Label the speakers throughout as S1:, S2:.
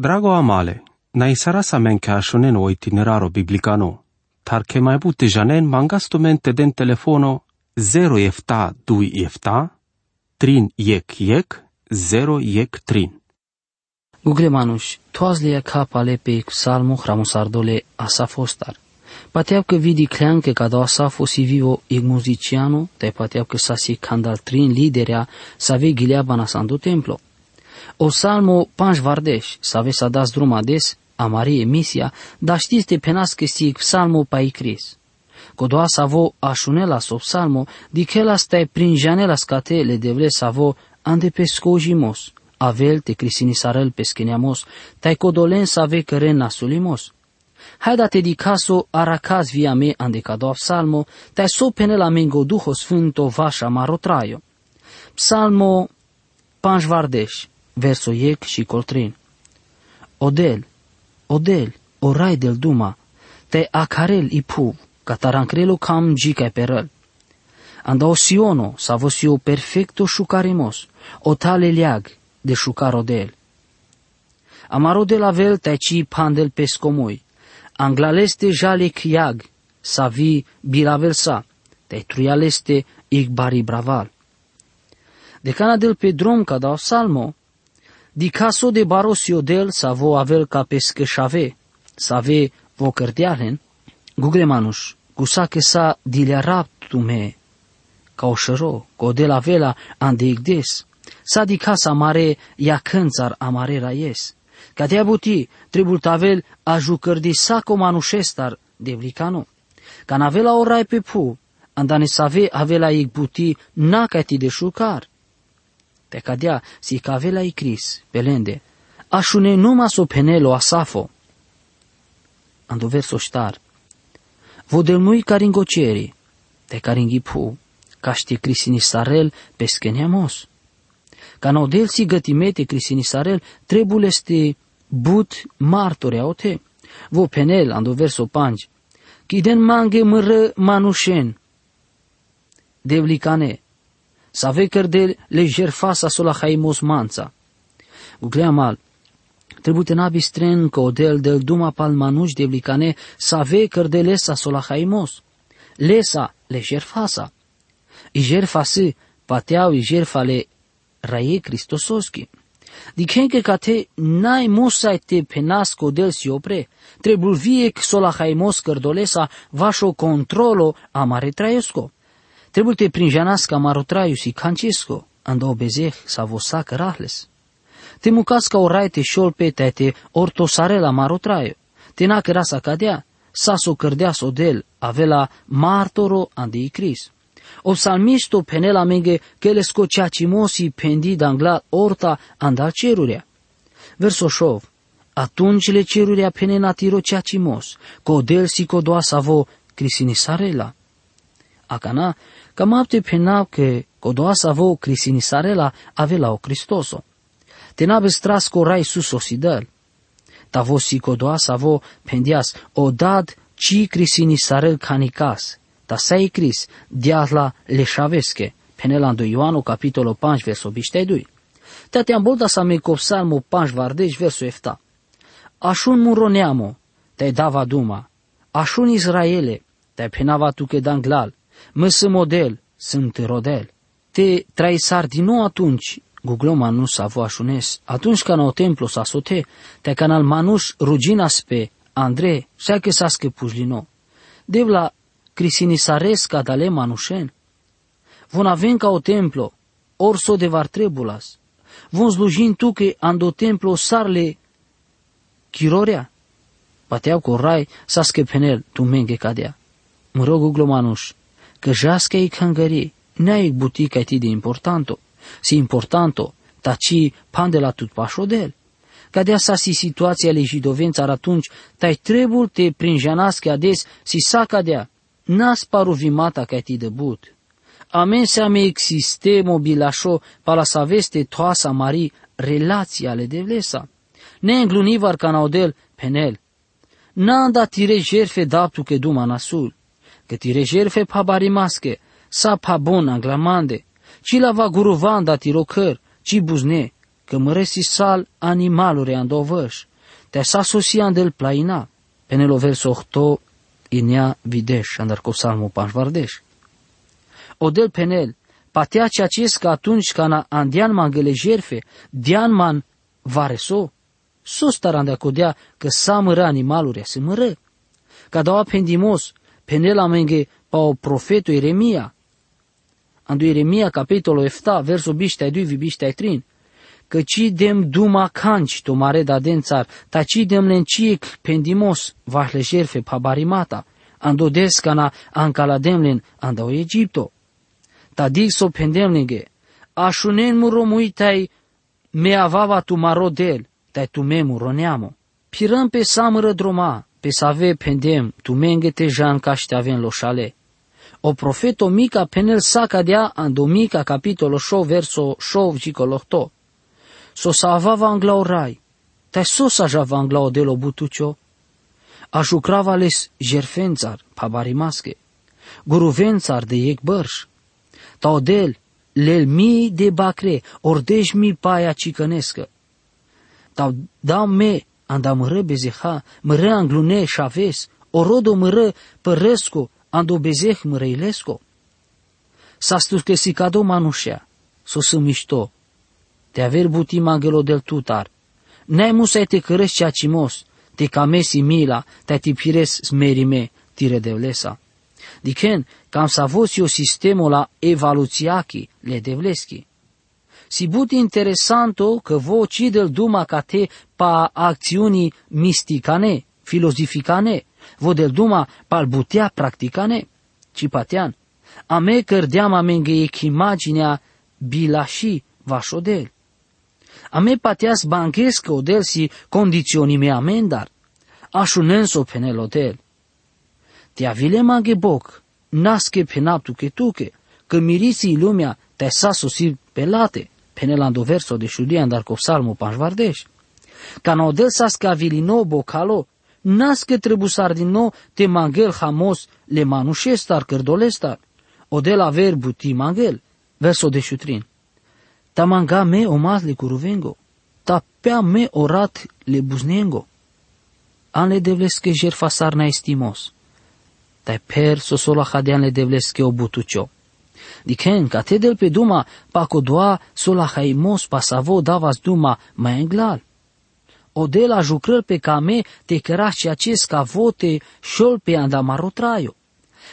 S1: Drago amale, na isara sa men ke ashonen o itineraro biblicano, tar ke mai bute janen mangasto mente den telefono 0 efta 2 efta, trin yek yek, 0 yek trin.
S2: Google manush, toazle kapale pe salmo hramusardole asafostar. Pateau că vidi clean că cada asafo si vivo ig muziciano, te pateau că sa si candal trin liderea sa ve gileaba na sandu templo. O salmo panj vardeș, sa ve sa das drum ades, a Marie misia, dar știți de penas că si psalmo pa icris. Codoa savo așunela sub psalmo, di che la stai prin janela scate le devle savo ande pescojimos, avel te crisini sarel pesceniamos, tai codolen save căren nasulimos. Haidate di caso aracaz via me ande cadoa psalmo, tai so penela mengo duho sfânto vașa marotraio. Psalmo Panjvardeș, verso iec și coltrin. Odel, odel, orai del duma, te acarel ipu, catarancrelo cam gica perel. Anda osiono, savosio perfecto shukarimos, o tale liag de shukar odel. Amaro de la vel te ci pandel pescomoi, anglaleste jalek iag, savi bilavel sa, te truialeste igbari braval. De cana del pe drum ca dau salmo, di caso de barosio del sa vo avel ca pesche chave, sa ve vo cărdearen, gugle manuș, cu sa che sa dilea raptu me, ca o șăro, co de la vela ande igdes, sa di casa mare ia cânțar amare raies, ca te abuti tribul tavel a jucărdi sa co manușestar de vlicano, ca navela orai pe pu, andane save avela igbuti na ca ti de șucar, te cadea si ca avela icris, pelende, așune numa so penelo asafo, ando verso ștar, vodelmui caringoceri, te caringhipu, caște crisinisarel pesceniamos. Ca naudel si gătimete crisinisarel, trebuie este but martore aote. Vo penel, ando verso pangi, Chiden mange mără manușen. Devlicane, să vecăr de lejer fasa sola haimos manța. Uglea mal, trebuie te nabi stren că odel del duma pal manuș de blicane să vecăr de lesa sola haimos. Lesa lejer fasa. Ijer fasi pateau ijer fale raie Cristososki. Dichen că cate n-ai musai te penasco del si opre, trebuie vie sola haimos cărdolesa vașo controlo amare traiesco. Trebuie te prinjanasca marotraius și cancesco, ando obezeh sa vosac rahles. Te mucasca oraite șolpe te te ortosarela marotraio. Te nac rasa cadea, saso cărdeas odel, avela martoro ande i cris. O salmisto penela menge che le scociacimosi pendi dangla orta anda cerurea. Verso șov, atunci le cerurea penena tiro ceacimos, codel si codoa savo crisinisarela. Acana, cam apte penau că codoa savo crisinisarela avela o Cristoso. Tenabe stras corai sus osidel. Tavo si codoa savo pendias o dad ci crisinisarel canicas, ta sei cris diatla leșavesche, penelando Ioano capitolo 5 verso 22. Tatiam bolda sa me copsalmo 5 vardej verso efta. Așun muroneamo, te dava duma, așun Israele, te penava tu che danglal, mă sunt model, sunt rodel. Te traisar din nou atunci, Google manus avo așunes, atunci ca o templo sa sote, te canal manus rugina spe, Andre, sa che sa sche pujlino. Devla crisinisaresc dale manușen. Von avem ca o templo, or so de var trebulas. Von slujin tu că ando templo sarle chirorea. Pateau cu rai sa sche penel tu menge cadea. Mă rog uglo manuș, că jasca i cangări, n-ai butica ti de importanto. Si importanto, taci pan de la tut pașodel. Ca de asta si situația le jidovențar atunci, tai trebul te prinjanască ades si sa cadea, nas paru vimata ca ti de but. Amen se ame existe mobilașo pala sa veste toasa mari relația ale de vlesa. Ne înglunivar canaudel penel. N-anda tire jerfe daptu că duma nasul că tire jerfe pa barimasche, sa pa bon anglamande, ci la va guruvanda tiro căr, ci buzne, că măresi sal animaluri andovăș, te sa sosia del plaina, penelo verso 8 inea videș, andar cu salmul panșvardeș. Odel penel, patea ce acest că atunci ca andian man gele jerfe, dian man vareso, so staran de acodea că sa mără animaluri, se mără. Ca dau pendimos, penel amenge pa o profetul Iremia, andu Iremia capitolul 7, verso biștea 2, biștea 3, că ci dem duma canci to mare da dențar, ta ci dem lenciec pendimos vahle jerfe pa barimata, ando descana ancala demlen andau Egipto. Ta dig so pendemnege, așunen mu romuitai me avava tu marodel, tai tu memu roneamo. Pirăm pe samără droma, pe să ave pendem, tu menge te jan ca te avem loșale. O profeto mica penel saca dea ando mica capitolo 6 verso 6 vicolo 8 so sa avava anglao rai, tai so sa java anglao delo butucio, a jucrava les jerfențar, pabarimasche, guruvențar de iec bărș, ta odel, lel mi de bacre, ordeș mi paia cicănescă, tau da me, anda mără bezeha, mără anglune șaves, orodo mără părăsco, ando bezeh mărăilesco. S-a spus că si cado manușea, s-o să mișto, te aver buti magelo del tutar. Nei musai te cărăși cea cimos, te camesi mila, te tipires smerime, tire devlesa. Diken, cam sa vosi o sistemo la evaluțiachi, le devleschi. Si buti interesanto că voci del duma ca te pa acțiuni misticane, filozificane, vo del duma pal butea practicane, ci patean. A me cărdeam amenghe imaginea bilași vașodel. A me pateas banchescă odel si condizioni me amendar. Așunenso penel odel. Te avile maghe boc, nasche penaptu che tuche, că mirisi lumea te sa sosi pelate, penelando verso de șudian dar copsalmo panșvardeș. Ca no odel sa scavilino bocalo, nasche trebusar din nou te mangel hamos le manușestar cărdolestar. Odel aver buti mangel, verso de șutrin ta manga me omas le curuvengo, ta pea me orat le buznengo. An le devleske jerfa sarna estimos, ta per sosola hadean le devleske obutucio. Diken, ca te del pe duma, pa codoa sola haimos pa savo davas duma mai englal. O de la jucrări pe came te căra și acest ca vote șol pe andamaro traio.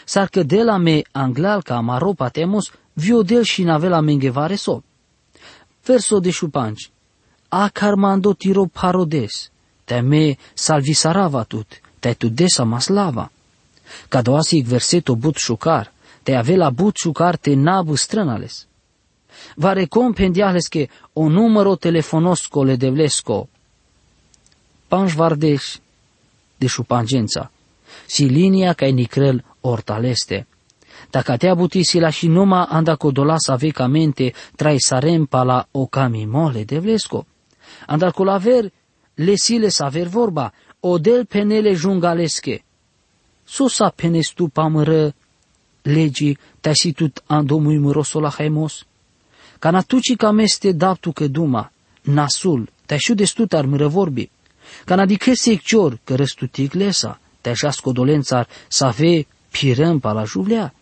S2: Sar că de la me anglal ca amaro patemos, vio del și navela menghevare sop verso de șupanci. A carmando tiro parodes, te me salvisarava tut, te tu desa maslava. Cadoasic verseto but șucar, te avela but șucar te nabu strânales. Vare compendiales que o numero telefonosco le devlesco. Panș vardeș de șupangența, si linia ca nicrel ortaleste. Dacă te abutisi la și numa anda codolasa vecamente trai sarem la ocami mole de vlesco. Anda colaver lesile saver vorba, odel penele jungalesche. Susa penestu pamără legii te-ai ando muy măroso la haimos. Ca tuci ca meste daptu că duma, nasul, te-ai șu destut ar mără vorbi. Ca adică seccior că răstutic lesa, te-ai scodolențar să ave pirăm pa la juvlea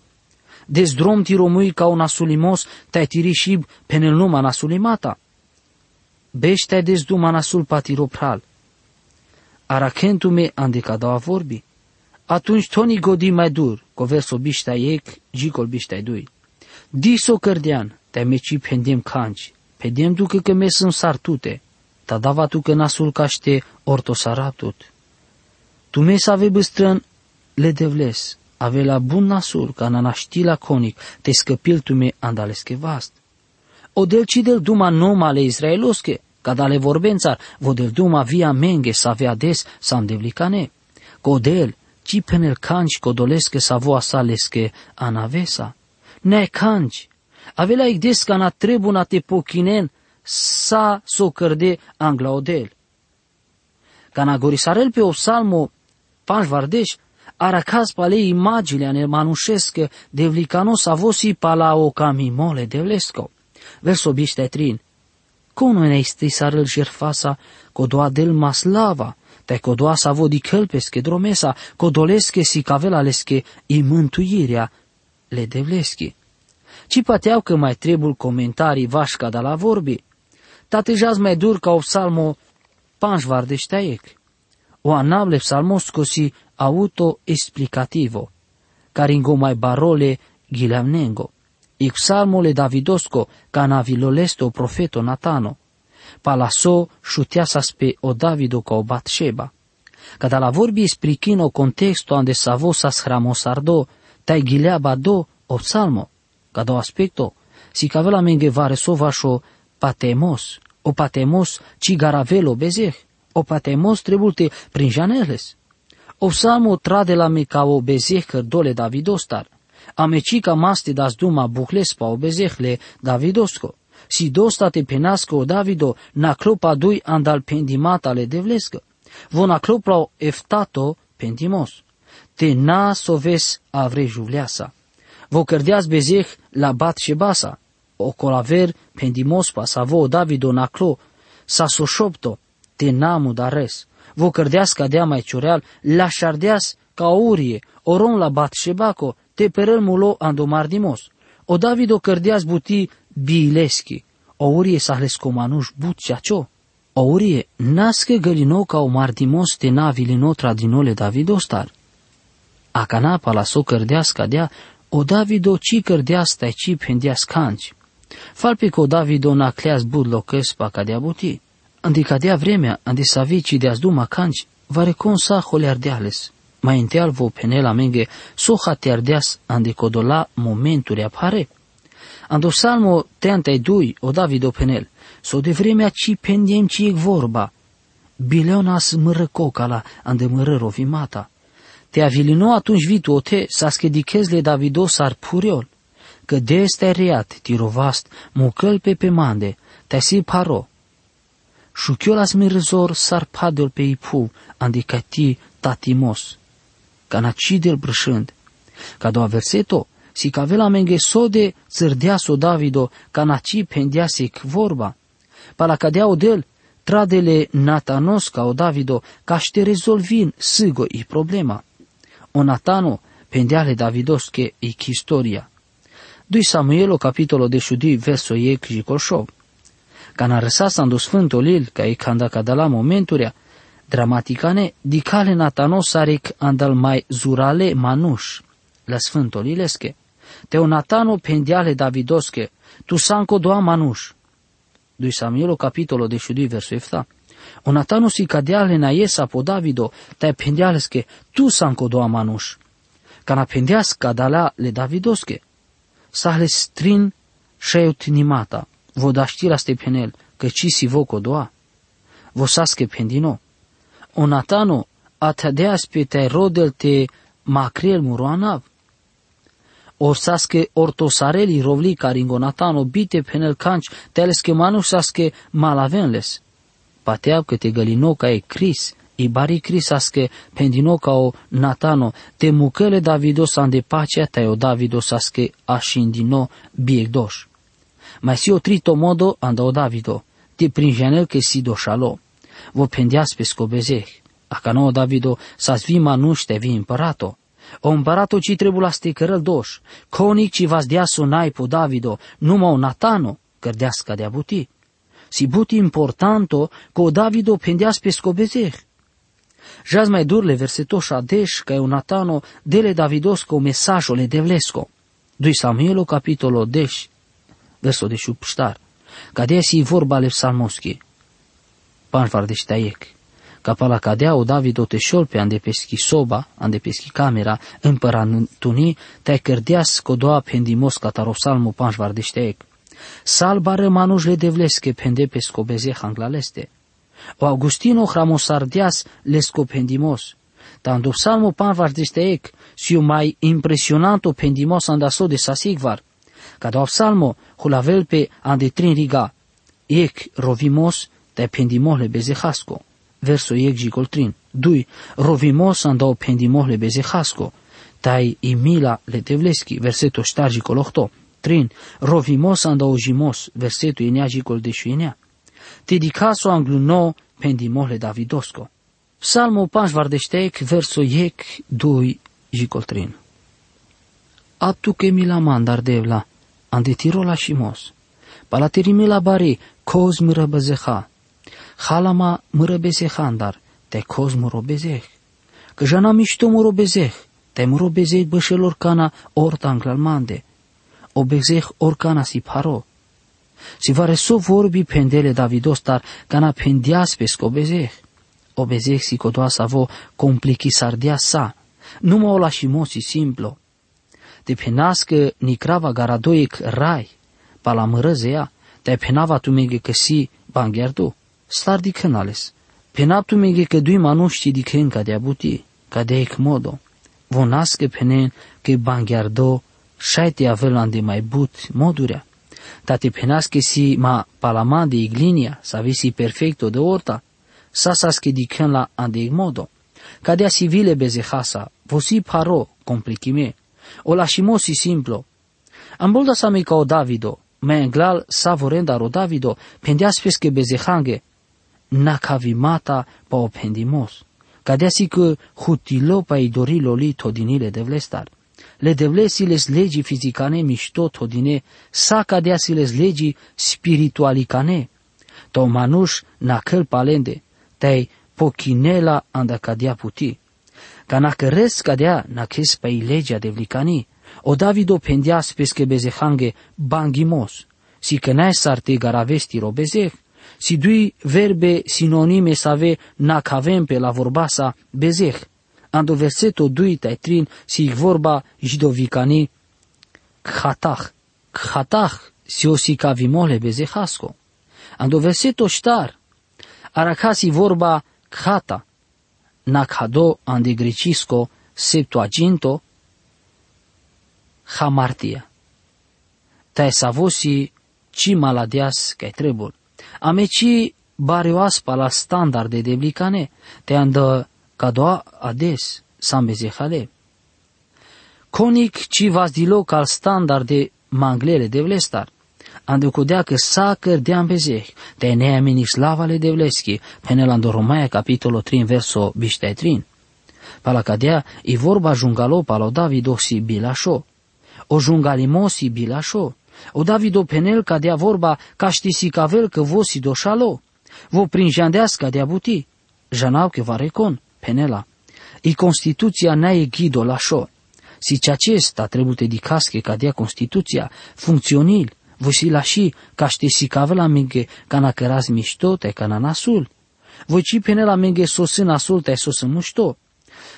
S2: drum ti romui ca un asulimos, te tiri și penel numa nasulimata. Bește desduma nasul patiropral. Arakentume andecada a vorbi. Atunci toni godi mai dur, co verso biștea ec, gicol biștea dui. Diso cărdean, te meci pendem canci, pendem ducă că me sunt sartute, ta dava tu că nasul caște ortosaraptut. Tu me să ave băstrăn le devles, avela bun nasul ca na naštila konik, te skăpil tume andaleske vast. Odel del duma noma ale izraeloske, le vorbențar, vodel duma via menge sa avea des sa îndevlicane. Godel, ci penel canci codoleske sa voa saleske anavesa. Ne canci, avela igdes ca na trebuna te pochinen sa so cărde angla odel. Ca na gorisarel pe o salmo panș vardeș, aracas pale imaginea ne manușescă devlicanos avosi pala o camimole devlesco. Verso biște trin. Kono ne istisarel žerfasa, kodoa del maslava, te kodoa sa vodi kelpeske dromesa, kodoleske si cavelaleske i mântuirea le devleski. Ci pateau că mai trebuie comentarii vașca de la vorbi. Tate jaz mai dur ca o psalmo panjvar de ștaiec. O anable psalmoscosi auto explicativo, caringo mai barole gileamnengo. I psalmole Davidosco ca navilolesto profeto Natano. Palaso sa spe o Davido ca o Batsheba. Cada la vorbi esplichino contexto ande savosas hramosardo, tai gileaba do o psalmo. Cada o aspecto, si cavela menge vare sovașo patemos, o patemos ci garavelo bezeh, o patemos trebulte prin janeles. O psalmo trade la me ca o bezeh dole Davidostar, Amecica maste das duma buhlespa obezehle Davidosko. Si dostate penasco o Davido na klopa dui andal pendimata le devlescă. Vona klopra eftato pendimos. Te na soves avre juvleasa. Vo cărdeas bezeh la bat basa. O colaver pendimospa sa vo Davido na clo sa soșopto te namu dares. Vo cărdeas dea mai ciureal la șardeas ca urie, oron la bat shebaco, te perel mulo andomardimos. O Davido cărdeas buti biileschi, o urie sahlesko manuș but ceacio. O urie nasche gălino ca o mardimos te navilino tradinole Davidostar. Acana la so cărdeas cadea, o Davido ci cărdeas tai ci pendeas canci. Falpe că o Davido na cleas bud locăs pa cadea buti. Andi cadea vremea, andi savici de duma canci, va reconsa holeardeales mai întâi vo penela menge soha terdeas ande codola momenturi apare. Ando salmo teantei dui o David o penel, so de vremea ci pendiem ci ec vorba. Bileonas mără cocala ande mără rovimata. Te avilino atunci vitu o te sa schedichez Davido sar puriol. Că de este reat, tirovast, mucăl pe pe mande, te si paro. Șuchiolas mirzor sar padel pe ipu, ande ti tatimos ca nacidel brășând. Ca doua verseto, si ca vela menge sode so Davido, ca naci pendiasic vorba. Pala cadea odel, tradele natanos ca o Davido, ca ște rezolvin sigo i problema. O natano pendeale Davidosche i historia. 2 Samuelo capitolo de șudi verso e și colșov. Ca n-a răsat ando Sfântul Lil, ca e canda la momenturia, dramaticane dicale natanosarik andal mai zurale manuș, la Sfântul Ilesche. Teonatano pendiale Davidosche, tu sanco doa manuș. 2 Samuel capitolo de 2 verso 7. Onatano si cadeale na iesa po Davido, te pendialeske, tu sanco doa manuș. Cana pendias cadala le Davidosche. Sahle strin sheut nimata, voda știra ste penel, că ci si voco doa. Vosasche pendino. Onatano atădeas pe te rodel te macriel muroanav. Orsaske ortosareli rovli caringonatano bite penel canci teleske manusaske malavenles. Pateab că te gălino ca e Cris, i bari crisaske pendino ca o natano, te mucele Davidos ande pacea te o Davidos aske ashindino biegdosh. Mai si o trito modo anda o Davido, te prinjanel che si doșalo vă pendeați pe scobezeh. Aca nouă Davido să vi manuș te vi împărato. O împărato ci trebuie la stecărăl doș. Conic ci vas dea sunai po Davido, numai o Natano, cărdească de buti. Si buti importanto, că o Davido pendeas pe scobezeh. Jaz mai durle versetoșa deș, că e un Natano, dele Davidosco mesajole devlesco. 2 Samuelo capitolo deș, verso de șupștar. Ca de si vorba le psalmoschi panjvardeštajek. Kapala cadea o David o teșolpe ande peschi soba, ande peschi camera, împăra tuni, te cărdeas codoa pendimos catarosalmu panjvardeštajek. Salba rămanușle devleske pende pescobeze hanglaleste. O Augustino hramosardeas lesco pendimos. Tando salmo panvardeštajek, si o mai impresionanto pendimos andaso de sasigvar. Cada salmo hulavel pe ande trin riga. Ec rovimos te pendimohle bezehasko. Verso yek jikoltrin. Dui, rovimos andao pendimohle bezehasko. Tai imila le tevleski. Verseto ștar jicol ochto. Trin, rovimos andao jimos. Verseto inea jicol deșuinea. Ti di caso anglu no pendimohle Davidosco. Salmo 5 vardestek verso jek 2 jikoltrin. Attu che mi la mandar devla, ande tiro la shimos. Palatiri la bari, koz mıră băzeha. Halama mıră bezechandar, te koz mıră bezeh. Că jana mișto mıră bezeh, te mıră bezeh bășelor cana ortanglal mande. O bezeh orcana si paro. Si vare so vorbi pendele Davidostar, cana pendias pesco bezeh. O bezeh si codoa savo complichi sardia sa. Numai o lașimosi simplu. De penască ni crava garadoic rai, pa la mărăzea, te penava tu mege că si bangherdu, star di canales. Penap tu mege că dui manuști di ken ca de abuti, ca de ec modo. Vonască penen că bangherdo, șaite avel ande mai but modurea. Ta te penască si ma palaman de iglinia, sa visi perfecto de orta, sa sasche di ken la ande modo. Cadea si vile bezehasa, vosi paro, complichime, o lașimosi simplo. Ambolda sa ca o Davido, me englal savorenda ro Davido, pendeas pesche bezehange, nakavimata pa o pendimos. Cadea că hutilo pa i dorilo li todinile de vlestar. Le devlesiles legi fizicane mișto todine, sa cadea siles legi spiritualicane. To manuș na căl palende, te pochinela anda cadea puti. Ca na căres cadea na kes pa i legea de vlicani, o Davido pendias pesche bezehange bangimos, si căneai sarte garavesti robezeh, si dui verbe sinonime save nakavem pe la vorba sa bezeh. Ando verseto 2 tai trin si vorba jidovicani khatach. Khatach si o si cavimole bezehasco. Ando verseto ștar. Aracasi vorba khata. Nakhado ande grecisco septuaginto hamartia. Tai savosi ci maladias kai trebul. Ameci barioas la standarde de blicane, te andă cadoa ades sambeze hale. Conic ci vas dilo cal standarde manglele de vlestar. Ande cudea că sacăr de ambezeh, te neamini slavale de vleschi, penelando Romaia capitolo 3 verso biștetrin. Pala cadea, i vorba jungalo palo Davido si bilașo. O jungalimosi bilașo. O Davido penel cadea vorba ca știsi cavel că vosi doșalo. Vo prinjandească de abuti. Janau că va recon, penela. I Constituția nae ghido la șo. Si ce acesta trebuie te dicasche ca dea Constituția, funcționil, voi la și ca știsi cavela minghe ca na căraz mișto te ca na nasul. Voi ci penela minghe sosân asul te sosân mușto.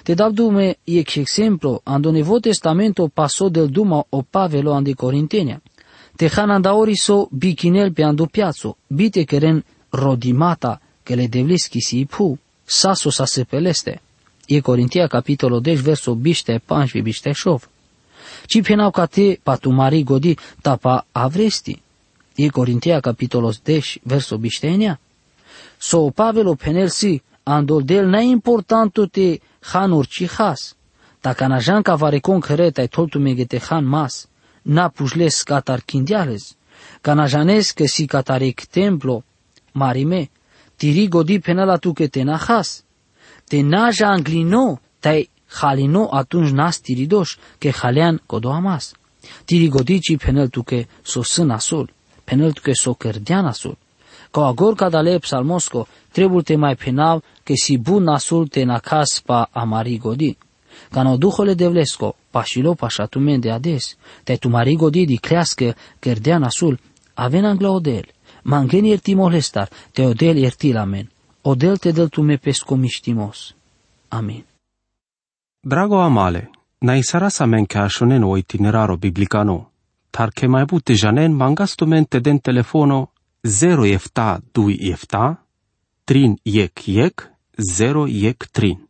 S2: Te dau dume e exemplu, ando Nevo Testamento paso del duma o Pavelo ande Corintenia. Te hanandaori so bikinel pe ando piazzo, bite keren rodimata che le devliski si pu, saso sa se peleste. E Corintia capitolo 10 verso biște 15 biște șov. Ci penau ca te patumari godi tapa avresti. E Corintia capitolo 10 verso biștenia. So Pavelo penel si andol del na importanto te hanur ci has. Ta canajan ca varecon căreta ai toltu megete han mas, na pușles catar kindiales, canajanes că si catarec templo, marime, tiri godi penala tu că te nahas. Te naja anglino, tai halino atunci nas tiridoș, că halean codoamas. Tiri godi ci penel tu că so sân sul, penel tu că so cărdean asul. Ca agor ca dale psalmosco, trebuie te mai penal că si bun nasul te nakas pa amari godi. Ca no duhole de vlesco, pa shilo pa shatumen de ades, te tu mari godi di crească cărdea nasul, aven angla odel, mangeni erti molestar, te odel erti lamen, odel te del tu me pesco miștimos. Amin.
S1: Drago amale, na isara sa men ca shonen o itineraro biblicano, tar che mai bute janen mangastumente den telefono 0 efta 2 efta, trin yek yek, 0 yek trin.